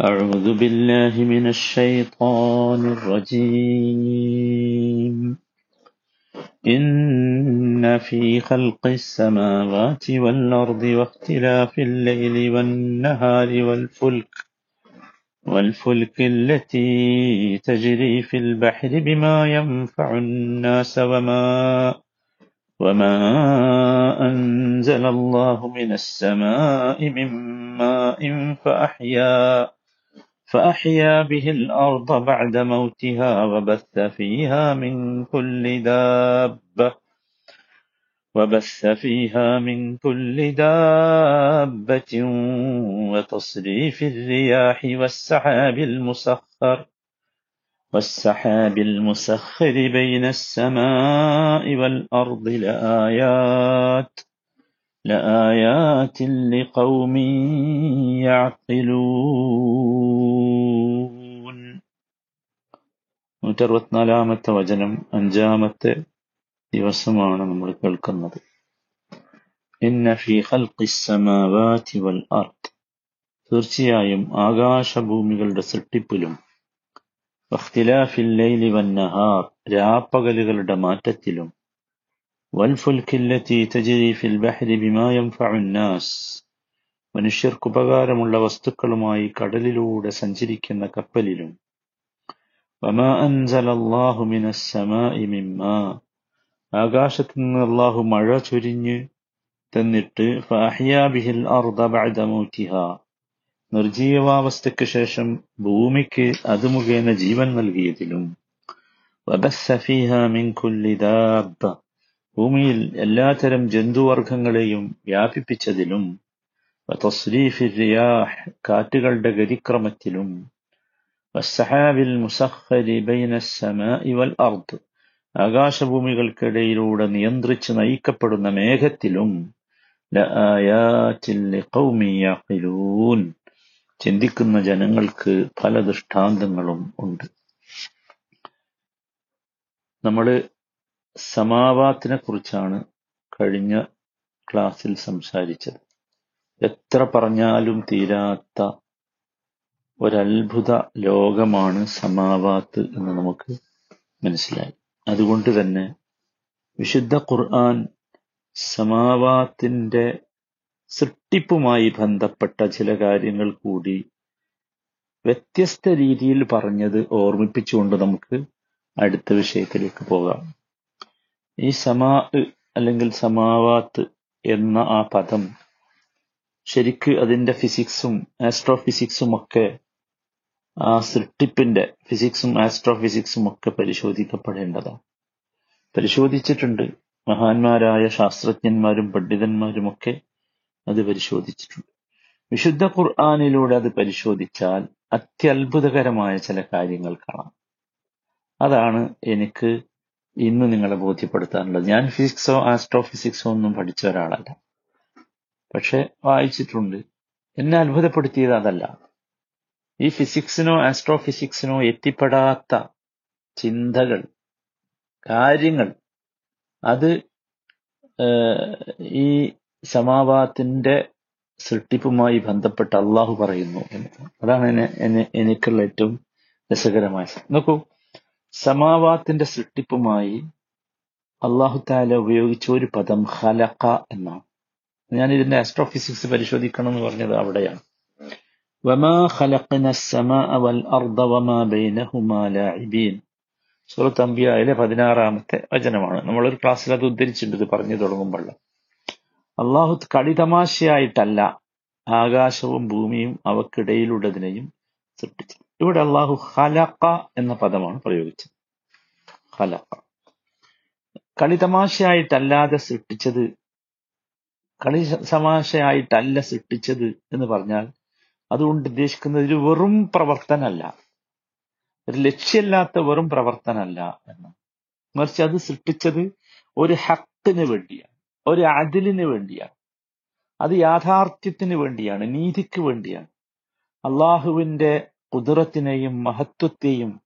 أعوذ بالله من الشيطان الرجيم. إن في خلق السماوات والأرض واختلاف الليل والنهار والفلك والفلك التي تجري في البحر بما ينفع الناس وما وما أنزل الله من السماء من ماء فأحيا. فأحيا به الأرض بعد موتها وبث فيها من كل دابة وبث فيها من كل دابة وتصريف الرياح والسحاب المسخر والسحاب المسخر بين السماء والأرض لآيات لآيات لقوم يعقلون നൂറ്ററുപത്തിനാലാമത്തെ വചനം അഞ്ചാമത്തെ ദിവസമാണ് നമ്മൾ കേൾക്കുന്നത്. തീർച്ചയായും ആകാശഭൂമികളുടെ സൃഷ്ടിപ്പിലും രാപ്പകലുകളുടെ മാറ്റത്തിലും മനുഷ്യർക്കുപകാരമുള്ള വസ്തുക്കളുമായി കടലിലൂടെ സഞ്ചരിക്കുന്ന കപ്പലിലും വമാ അൻസലല്ലാഹു മിനസ് സമാഇ മിമ്മാ. ആകാശത്ത് നിന്ന് അള്ളാഹു മഴ ചൊരിഞ്ഞ് തന്നിട്ട് ഫഅഹ്യാ ബിഹിൽ അർദ ബഅദ മൗതിഹാ നിർജീവാവസ്ഥയ്ക്ക് ശേഷം ഭൂമിക്ക് അത് മുഖേന ജീവൻ നൽകിയതിലും വബസ്സ ഫീഹാ മിൻ കുല്ലി ദാബ്ബ. ഭൂമിയിൽ എല്ലാത്തരം ജന്തുവർഗങ്ങളെയും വ്യാപിപ്പിച്ചതിലും കാറ്റുകളുടെ ഗതിക്രമത്തിലും വസ്സഹാബിൽ المسخر ബൈന السماء والأرض. അർദ് ആകാശഭൂമികൾക്കിടയിലൂടെ നിയന്ത്രിച്ച് നയിക്കപ്പെടുന്ന മേഘത്തിലും ചിന്തിക്കുന്ന ജനങ്ങൾക്ക് പല ദൃഷ്ടാന്തങ്ങളും ഉണ്ട്. നമ്മൾ സമാവാത്തിനെ കുറിച്ചാണ് കഴിഞ്ഞ ക്ലാസ്സിൽ സംസാരിച്ചത്. എത്ര പറഞ്ഞാലും തീരാത്ത ഒരത്ഭുത ലോകമാണ് സമാവാത്ത് എന്ന് നമുക്ക് മനസ്സിലായി. അതുകൊണ്ട് തന്നെ വിശുദ്ധ ഖുർആൻ സമാവാത്തിന്റെ സൃഷ്ടിപ്പുമായി ബന്ധപ്പെട്ട ചില കാര്യങ്ങൾ കൂടി വ്യത്യസ്ത രീതിയിൽ പറഞ്ഞത് ഓർമ്മിപ്പിച്ചുകൊണ്ട് നമുക്ക് അടുത്ത വിഷയത്തിലേക്ക് പോകാം. ഈ സമാ അല്ലെങ്കിൽ സമാവാത്ത് എന്ന ആ പദം ശരിക്ക് അതിന്റെ ഫിസിക്സും ആസ്ട്രോഫിസിക്സും ഒക്കെ ആ സൃഷ്ടിപ്പിന്റെ ഫിസിക്സും ആസ്ട്രോഫിസിക്സും ഒക്കെ പരിശോധിക്കപ്പെടേണ്ടതാണ്. പരിശോധിച്ചിട്ടുണ്ട്. മഹാന്മാരായ ശാസ്ത്രജ്ഞന്മാരും പണ്ഡിതന്മാരും ഒക്കെ അത് പരിശോധിച്ചിട്ടുണ്ട്. വിശുദ്ധ ഖുർആാനിലൂടെ അത് പരിശോധിച്ചാൽ അത്യത്ഭുതകരമായ ചില കാര്യങ്ങൾ കാണാം. അതാണ് എനിക്ക് ഇന്ന് നിങ്ങളെ ബോധ്യപ്പെടുത്താനുള്ളത്. ഞാൻ ഫിസിക്സോ ആസ്ട്രോഫിസിക്സോ ഒന്നും പഠിച്ച ഒരാളല്ല. പക്ഷെ വായിച്ചിട്ടുണ്ട്. എന്നെ അത്ഭുതപ്പെടുത്തിയത് അതല്ല. ഈ ഫിസിക്സിനോ ആസ്ട്രോഫിസിക്സിനോ എത്തിപ്പെടാത്ത ചിന്തകൾ കാര്യങ്ങൾ അത് ഈ സമാവാത്തിന്റെ സൃഷ്ടിപ്പുമായി ബന്ധപ്പെട്ട് അള്ളാഹു പറയുന്നു അതാണ് എന്നെ എനിക്കുള്ള ഏറ്റവും രസകരമായ നോക്കൂ. സമാവാത്തിന്റെ സൃഷ്ടിപ്പുമായി അള്ളാഹു താല ഉപയോഗിച്ച ഒരു പദം ഹലക്ക എന്നാണ്. ഞാൻ ഇതിന്റെ ആസ്ട്രോഫിസിക്സ് പരിശോധിക്കണം എന്ന് പറഞ്ഞത് അവിടെയാണ്. വമാ ഖലഖന السماء والأرض وما بينهما لاعبين സൂറത്ത് അംബിയയിലെ പതിനാറാമത്തെ വചനമാണ് നമ്മളൊരു ക്ലാസ്സിൽ അത് ഉദ്ധരിച്ചിട്ടുണ്ട് ഇത് പറഞ്ഞു തുടങ്ങുമ്പോൾ അള്ളാഹു കളിതമാശയായിട്ടല്ല ആകാശവും ഭൂമിയും അവക്കിടയിലുള്ളതിനെയും സൃഷ്ടിച്ചത് ഇവിടെ അള്ളാഹു ഹലക്ക എന്ന പദമാണ് പ്രയോഗിച്ചത് ഹലക്ക കളിതമാശയായിട്ടല്ലാതെ സൃഷ്ടിച്ചത് കളി തമാശയായിട്ടല്ല സൃഷ്ടിച്ചത് എന്ന് പറഞ്ഞാൽ അതുകൊണ്ട് ഉദ്ദേശിക്കുന്നത് ഒരു വെറും പ്രവർത്തനമല്ല. ഒരു ലക്ഷ്യമില്ലാത്ത വെറും പ്രവർത്തനമല്ല എന്ന്. മറിച്ച് അത് സൃഷ്ടിച്ചത് ഒരു ഹക്കിന് വേണ്ടിയാണ് ഒരു അതിലിന് വേണ്ടിയാണ്. അത് യാഥാർത്ഥ്യത്തിന് വേണ്ടിയാണ് നീതിക്ക് വേണ്ടിയാണ്. അള്ളാഹുവിന്റെ കുതിരത്തിനെയും മഹത്വത്തെയും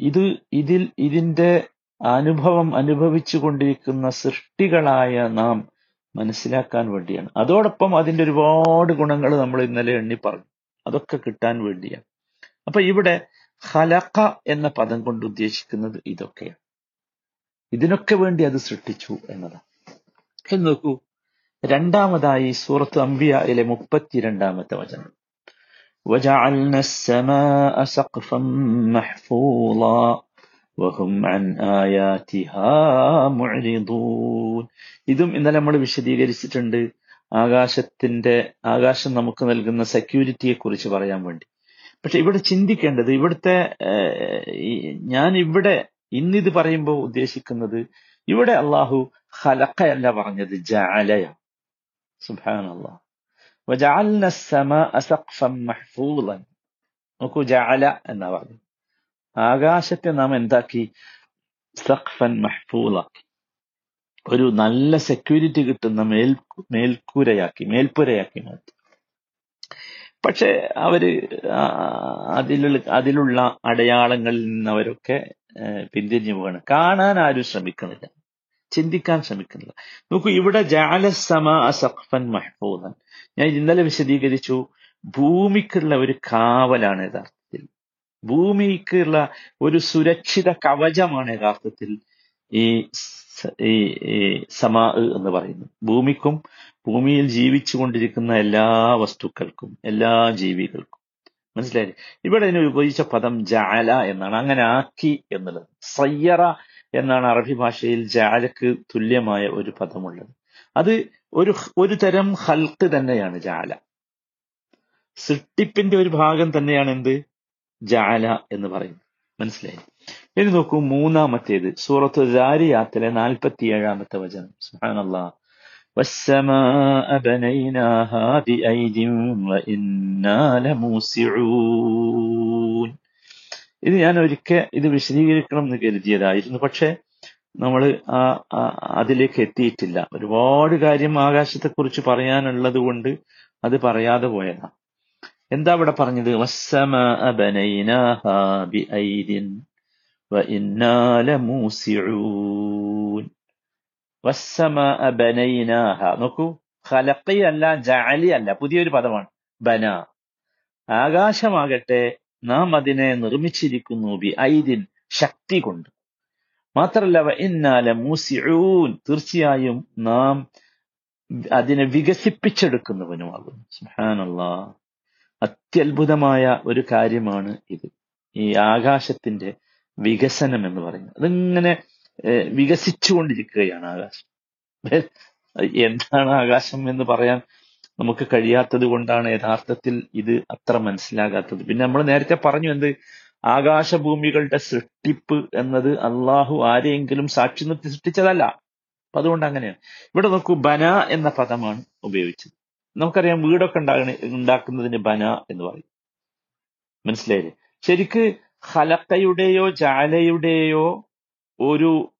ഇത് ഇതിൽ ഇതിന്റെ അനുഭവം അനുഭവിച്ചു കൊണ്ടിരിക്കുന്ന സൃഷ്ടികളായ നാം മനസ്സിലാക്കാൻ വേണ്ടിയാണ് അതോടൊപ്പം അതിന്റെ ഒരുപാട് ഗുണങ്ങൾ നമ്മൾ ഇന്നലെ എണ്ണി പറഞ്ഞു അതൊക്കെ കിട്ടാൻ വേണ്ടിയാണ് അപ്പൊ ഇവിടെ ഖലഖ എന്ന പദം കൊണ്ട് ഉദ്ദേശിക്കുന്നത് ഇതൊക്കെയാണ് ഇതിനൊക്കെ വേണ്ടി അത് സൃഷ്ടിച്ചു എന്നതാണ് എന്ന് നോക്കൂ രണ്ടാമതായി സൂറത്ത് അംബിയയിലെ മുപ്പത്തിരണ്ടാമത്തെ വചനം وجعلنا السماء سقفا محفوظا വഹും അൻ ഇതും ഇന്നലെ നമ്മൾ വിശദീകരിച്ചിട്ടുണ്ട് ആകാശത്തിന്റെ ആകാശം നമുക്ക് നൽകുന്ന സെക്യൂരിറ്റിയെ കുറിച്ച് പറയാൻ വേണ്ടി. പക്ഷെ ഇവിടെ ചിന്തിക്കേണ്ടത് ഇവിടുത്തെ ഞാൻ ഇവിടെ ഇന്നിത് പറയുമ്പോൾ ഉദ്ദേശിക്കുന്നത് ഇവിടെ അള്ളാഹു ഹലക്കയല്ല പറഞ്ഞത് ജാലയ സുബാൻ അള്ളാഹ് നോക്കൂ ജാല എന്നാ പറഞ്ഞു ആകാശത്തെ നാം എന്താക്കി? സഖ്ഫൻ മഹ്ഫൂളാക്കി. ഒരു നല്ല സെക്യൂരിറ്റി കിട്ടുന്ന മേൽ മേൽക്കൂരയാക്കി മേൽപ്പുരയാക്കി മാറ്റി. പക്ഷെ അവർ അതിലുള്ള അതിലുള്ള അടയാളങ്ങളിൽ നിന്ന് അവരൊക്കെ പിന്തിരിഞ്ഞു പോവാണ്. കാണാൻ ആരും ശ്രമിക്കുന്നില്ല. ചിന്തിക്കാൻ ശ്രമിക്കുന്നില്ല. നോക്കൂ ഇവിടെ ജാലസമ സഖ്ഫൻ മഹ്ഫൂദൻ ഞാൻ ഇന്നലെ വിശദീകരിച്ചു ഭൂമിക്കുള്ള ഒരു കാവലാണ് യഥാർത്ഥത്തിൽ ഭൂമിക്കുള്ള ഒരു സുരക്ഷിത കവചമാണ് യഥാർത്ഥത്തിൽ ഈ സമാ എന്ന് പറയുന്നത്. ഭൂമിക്കും ഭൂമിയിൽ ജീവിച്ചു കൊണ്ടിരിക്കുന്ന എല്ലാ വസ്തുക്കൾക്കും എല്ലാ ജീവികൾക്കും. മനസ്സിലായില്ലേ? ഇവിടെ ഇതിന് ഉപയോഗിച്ച പദം ജാല എന്നാണ്. അങ്ങനെ ആക്കി എന്നുള്ളത്. സയ്യറ എന്നാണ് അറബി ഭാഷയിൽ ജാലക്ക് തുല്യമായ ഒരു പദമുള്ളത്. അത് ഒരു ഒരു തരം ഹൽക്ക് തന്നെയാണ് ജാല സൃഷ്ടിപ്പിന്റെ ഒരു ഭാഗം തന്നെയാണ് എന്ത്? ജാല എന്ന് പറയുന്നത് മനസ്സിലായി ഇനി നോക്കൂ മൂന്നാമത്തേത് സൂറത്ത് ജാരിയാത്തിലെ നാൽപ്പത്തിയേഴാമത്തെ വചനം സുഹാനല്ലാ والسماء بنيناها بأيد وإنا لموسعون ഇത് ഞാൻ ഒരിക്കൽ ഇത് വിശദീകരിക്കണം എന്ന് കരുതിയതായിരുന്നു പക്ഷെ നമ്മൾ ആ അതിലേക്ക് എത്തിയിട്ടില്ല ഒരുപാട് കാര്യം ആകാശത്തെക്കുറിച്ച് പറയാനുള്ളത് കൊണ്ട് അത് പറയാതെ പോയതാ എന്താ ഇവിടെ പറഞ്ഞത്? നോക്കൂ അല്ല ജാലി അല്ല പുതിയൊരു പദമാണ്. ബന. ആകാശമാകട്ടെ നാം അതിനെ നിർമ്മിച്ചിരിക്കുന്നു ബി ഐദിൻ ശക്തി കൊണ്ട്. മാത്രല്ല ഇന്നാല മൂസിഊൻ തീർച്ചയായും നാം അതിനെ വികസിപ്പിച്ചെടുക്കുന്നവനുമാകുന്നു. സുഹാനല്ലാ അത്യത്ഭുതമായ ഒരു കാര്യമാണ് ഇത്. ഈ ആകാശത്തിന്റെ വികസനം എന്ന് പറയുന്നത്. അതിങ്ങനെ വികസിച്ചുകൊണ്ടിരിക്കുകയാണ് ആകാശം. എന്താണ് ആകാശം എന്ന് പറയാൻ നമുക്ക് കഴിയാത്തത് കൊണ്ടാണ് യഥാർത്ഥത്തിൽ ഇത് അത്ര മനസ്സിലാകാത്തത്. പിന്നെ നമ്മൾ നേരത്തെ പറഞ്ഞു എന്ത്? ആകാശഭൂമികളുടെ സൃഷ്ടിപ്പ് എന്നത് അള്ളാഹു ആരെയെങ്കിലും സാക്ഷി നിർത്തി സൃഷ്ടിച്ചതല്ല. അപ്പൊ അതുകൊണ്ട് അങ്ങനെയാണ്. ഇവിടെ നോക്കൂ ബന എന്ന പദമാണ് ഉപയോഗിച്ചത്. നമുക്കറിയാം വീടൊക്കെ ഉണ്ടാകണ ഉണ്ടാക്കുന്നതിന് ബന എന്ന് പറയും. മനസ്സിലായില്ലേ? ശരിക്ക് ഹലക്കയുടെയോ ജാലയുടെയോ ഒരു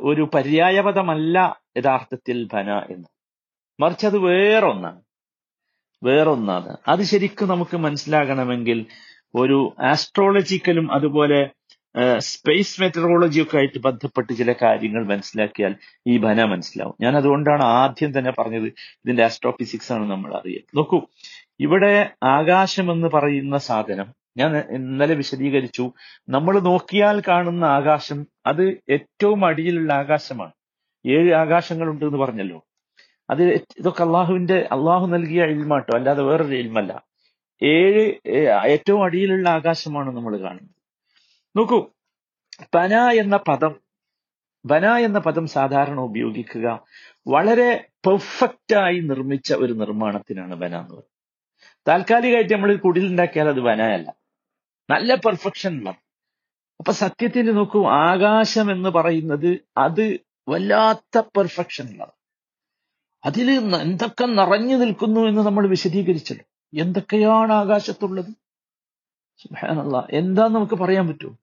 ഒരു പര്യായപദമല്ല യഥാർത്ഥത്തിൽ ബന എന്ന്. മറിച്ച് അത് വേറൊന്നാണ്. വേറൊന്നാണ്. അത് ശരിക്കും നമുക്ക് മനസ്സിലാകണമെങ്കിൽ ഒരു ആസ്ട്രോളജിക്കലും അതുപോലെ സ്പേസ് മെറ്ററോളജിയൊക്കെ ആയിട്ട് ബന്ധപ്പെട്ട് ചില കാര്യങ്ങൾ മനസ്സിലാക്കിയാൽ ഈ ഭന മനസ്സിലാവും. ഞാൻ അതുകൊണ്ടാണ് ആദ്യം തന്നെ പറഞ്ഞത് ഇതിന്റെ ആസ്ട്രോഫിസിക്സ് ആണ് നമ്മൾ അറിയുക നോക്കൂ ഇവിടെ ആകാശം എന്ന് പറയുന്ന സാധനം ഞാൻ ഇന്നലെ വിശദീകരിച്ചു. നമ്മൾ നോക്കിയാൽ കാണുന്ന ആകാശം അത് ഏറ്റവും അടിയിലുള്ള ആകാശമാണ്. ഏഴ് ആകാശങ്ങളുണ്ട് എന്ന് പറഞ്ഞല്ലോ. അത് ഇതൊക്കെ അള്ളാഹുവിന്റെ അള്ളാഹു നൽകിയ ഇൽമാട്ടോ അല്ലാതെ വേറൊരു ഇൽമല്ല. ഏഴ് ഏറ്റവും അടിയിലുള്ള ആകാശമാണ് നമ്മൾ കാണുന്നത്. നോക്കൂ. പന എന്ന പദം വന എന്ന പദം സാധാരണ ഉപയോഗിക്കുക വളരെ പെർഫെക്റ്റായി നിർമ്മിച്ച ഒരു നിർമ്മാണത്തിനാണ് വന എന്ന് പറയുന്നത്. താൽക്കാലികമായിട്ട് നമ്മൾ കുടിലുണ്ടാക്കിയാൽ അത് വനയല്ല നല്ല പെർഫെക്ഷൻ ഉള്ള. അപ്പൊ സത്യത്തിന് നോക്കൂ ആകാശം എന്ന് പറയുന്നത് അത് വല്ലാത്ത പെർഫെക്ഷൻ ഉള്ളത് അതിൽ എന്തൊക്കെ നിറഞ്ഞു നിൽക്കുന്നു എന്ന് നമ്മൾ വിശദീകരിച്ചല്ലോ. എന്തൊക്കെയാണ് ആകാശത്തുള്ളത്? എന്താന്ന് നമുക്ക് പറയാൻ പറ്റുമോ?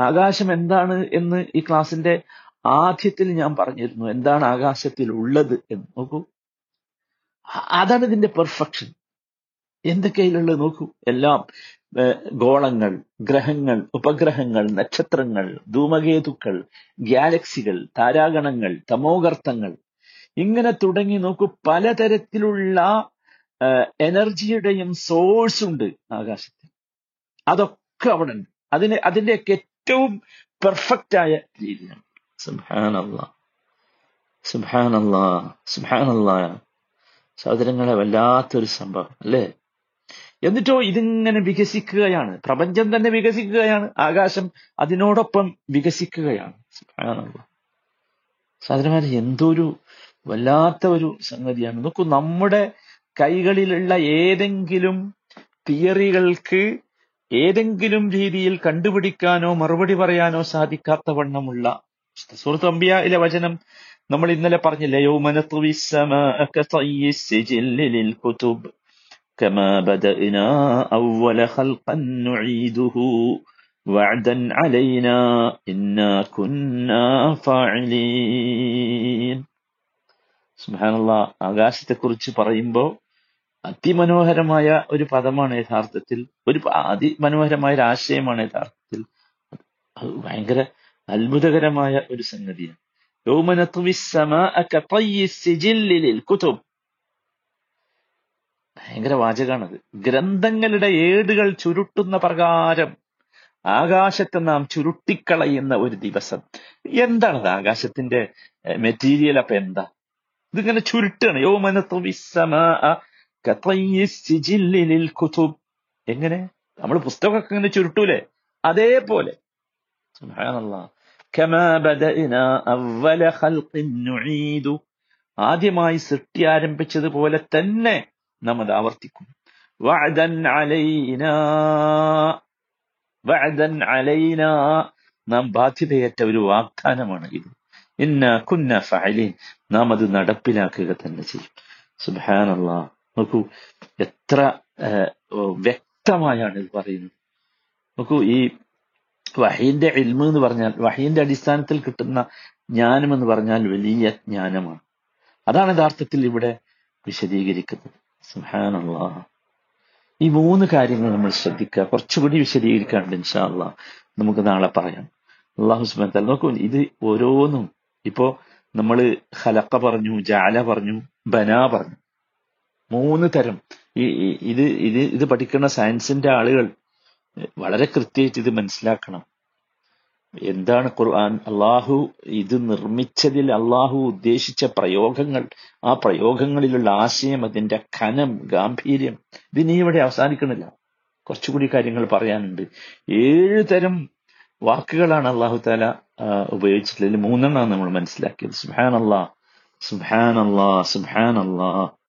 ആകാശം എന്താണ് എന്ന് ഈ ക്ലാസിന്റെ ആദ്യത്തിൽ ഞാൻ പറഞ്ഞിരുന്നു. എന്താണ് ആകാശത്തിൽ ഉള്ളത് എന്ന്. നോക്കൂ. അതാണ് ഇതിന്റെ പെർഫെക്ഷൻ എന്തൊക്കെയിലുള്ളത് നോക്കൂ. എല്ലാം ഗോളങ്ങൾ ഗ്രഹങ്ങൾ ഉപഗ്രഹങ്ങൾ നക്ഷത്രങ്ങൾ ധൂമകേതുക്കൾ ഗാലക്സികൾ താരാഗണങ്ങൾ തമോഗർത്തങ്ങൾ. ഇങ്ങനെ തുടങ്ങി നോക്കൂ. പലതരത്തിലുള്ള എനർജിയുടെയും സോഴ്സ് ഉണ്ട് ആകാശത്തിൽ. അതൊക്കെ അവിടെ ഉണ്ട്. അതിന് അതിന്റെയൊക്കെ ഏറ്റവും പെർഫെക്റ്റ് ആയ രീതിയാണ്. സുബ്ഹാനല്ലാ. സുബ്ഹാനല്ലാ. സുബ്ഹാനല്ലാ. സഹോദരങ്ങളെ വല്ലാത്തൊരു സംഭവം അല്ലേ? എന്നിട്ടോ ഇതിങ്ങനെ വികസിക്കുകയാണ്. പ്രപഞ്ചം തന്നെ വികസിക്കുകയാണ്. ആകാശം അതിനോടൊപ്പം വികസിക്കുകയാണ്. സഹോദരന്മാരെ എന്തൊരു വല്ലാത്ത ഒരു സംഗതിയാണ്. നോക്കൂ നമ്മുടെ കൈകളിലുള്ള ഏതെങ്കിലും തിയറികൾക്ക് ഏതെങ്കിലും രീതിയിൽ കണ്ടുപിടിക്കാനോ മറുപടി പറയാനോ സാധിക്കാത്ത വണ്ണമുള്ള സുഹൃത്ത് അമ്പിയയിലെ വചനം നമ്മൾ ഇന്നലെ പറഞ്ഞില്ലേ യൗമനത്വി السماء كطي السجل للكتب كما بدأنا أول خلقا نعيده وعدا علينا إنا كنا فاعلين സുബാനുള്ള ആകാശത്തെക്കുറിച്ച് പറയുമ്പോൾ അതിമനോഹരമായ ഒരു പദമാണ് യഥാർത്ഥത്തിൽ ഒരു അതിമനോഹരമായ ഒരു ആശയമാണ് യഥാർത്ഥത്തിൽ. അത് ഭയങ്കര അത്ഭുതകരമായ ഒരു സംഗതിയാണ്. ഭയങ്കര വാചകമാണത് ഗ്രന്ഥങ്ങളുടെ ഏടുകൾ ചുരുട്ടുന്ന പ്രകാരം ആകാശത്തെ നാം ചുരുട്ടിക്കളയുന്ന ഒരു ദിവസം. എന്താണത് ആകാശത്തിന്റെ മെറ്റീരിയൽ അപ്പൊ എന്താ? ഇതിങ്ങനെ ചുരുട്ടാണ്. യോമനത്വ കത്തയ്യിൽ കുത്തുബ് എങ്ങനെ? നമ്മൾ പുസ്തകമൊക്കെ ഇങ്ങനെ ചുരുട്ടൂലേ? അതേപോലെ. ആദ്യമായി സൃഷ്ടി ആരംഭിച്ചതുപോലെ തന്നെ നാം വഅദൻ ആവർത്തിക്കും നാം ബാധ്യതയേറ്റ ഒരു വാഗ്ദാനമാണ് ഇത്. ഇന്ന കുന്ന ഫഅലീൻ. നാം അത് നടപ്പിലാക്കുക തന്നെ ചെയ്യും. സുബാനല്ലാ നോക്കൂ എത്ര വ്യക്തമായാണ് ഇത് പറയുന്നത്. നോക്കൂ ഈ വഹീന്റെ ഇൽമ എന്ന് പറഞ്ഞാൽ വഹീന്റെ അടിസ്ഥാനത്തിൽ കിട്ടുന്ന ജ്ഞാനം എന്ന് പറഞ്ഞാൽ വലിയ ജ്ഞാനമാണ്. അതാണ് യഥാർത്ഥത്തിൽ ഇവിടെ വിശദീകരിക്കുന്നത്. സുഹാനുള്ള ഈ മൂന്ന് കാര്യങ്ങൾ നമ്മൾ ശ്രദ്ധിക്കുക. കുറച്ചുകൂടി വിശദീകരിക്കാണ്ട് ഇൻഷാ അള്ളാ നമുക്ക് നാളെ പറയാം. അള്ളാഹു സുബാൻ തല നോക്കൂ ഇത് ഓരോന്നും. ഇപ്പോ നമ്മൾ ഹലക്ക പറഞ്ഞു ജാല പറഞ്ഞു ബന പറഞ്ഞു. മൂന്ന് തരം. ഈ ഇത് ഇത് ഇത് പഠിക്കുന്ന സയൻസിന്റെ ആളുകൾ വളരെ കൃത്യമായിട്ട് ഇത് മനസ്സിലാക്കണം. എന്താണ് ഖുർആൻ? അള്ളാഹു ഇത് നിർമ്മിച്ചതിൽ അള്ളാഹു ഉദ്ദേശിച്ച പ്രയോഗങ്ങൾ ആ പ്രയോഗങ്ങളിലുള്ള ആശയം അതിന്റെ ഖനം ഗാംഭീര്യം ഇത് നീ ഇവിടെ അവസാനിക്കണില്ല. കുറച്ചുകൂടി കാര്യങ്ങൾ പറയാനുണ്ട്. ഏഴ് തരം വാക്കുകളാണ് അള്ളാഹു താല ഉപയോഗിച്ചിട്ടുള്ളതിൽ മൂന്നെണ്ണമാണ് നമ്മൾ മനസ്സിലാക്കിയത്. സുഹാൻ അള്ളാഹ് സുഹാൻ അള്ളാഹ് സുഹാൻ അള്ളാഹ്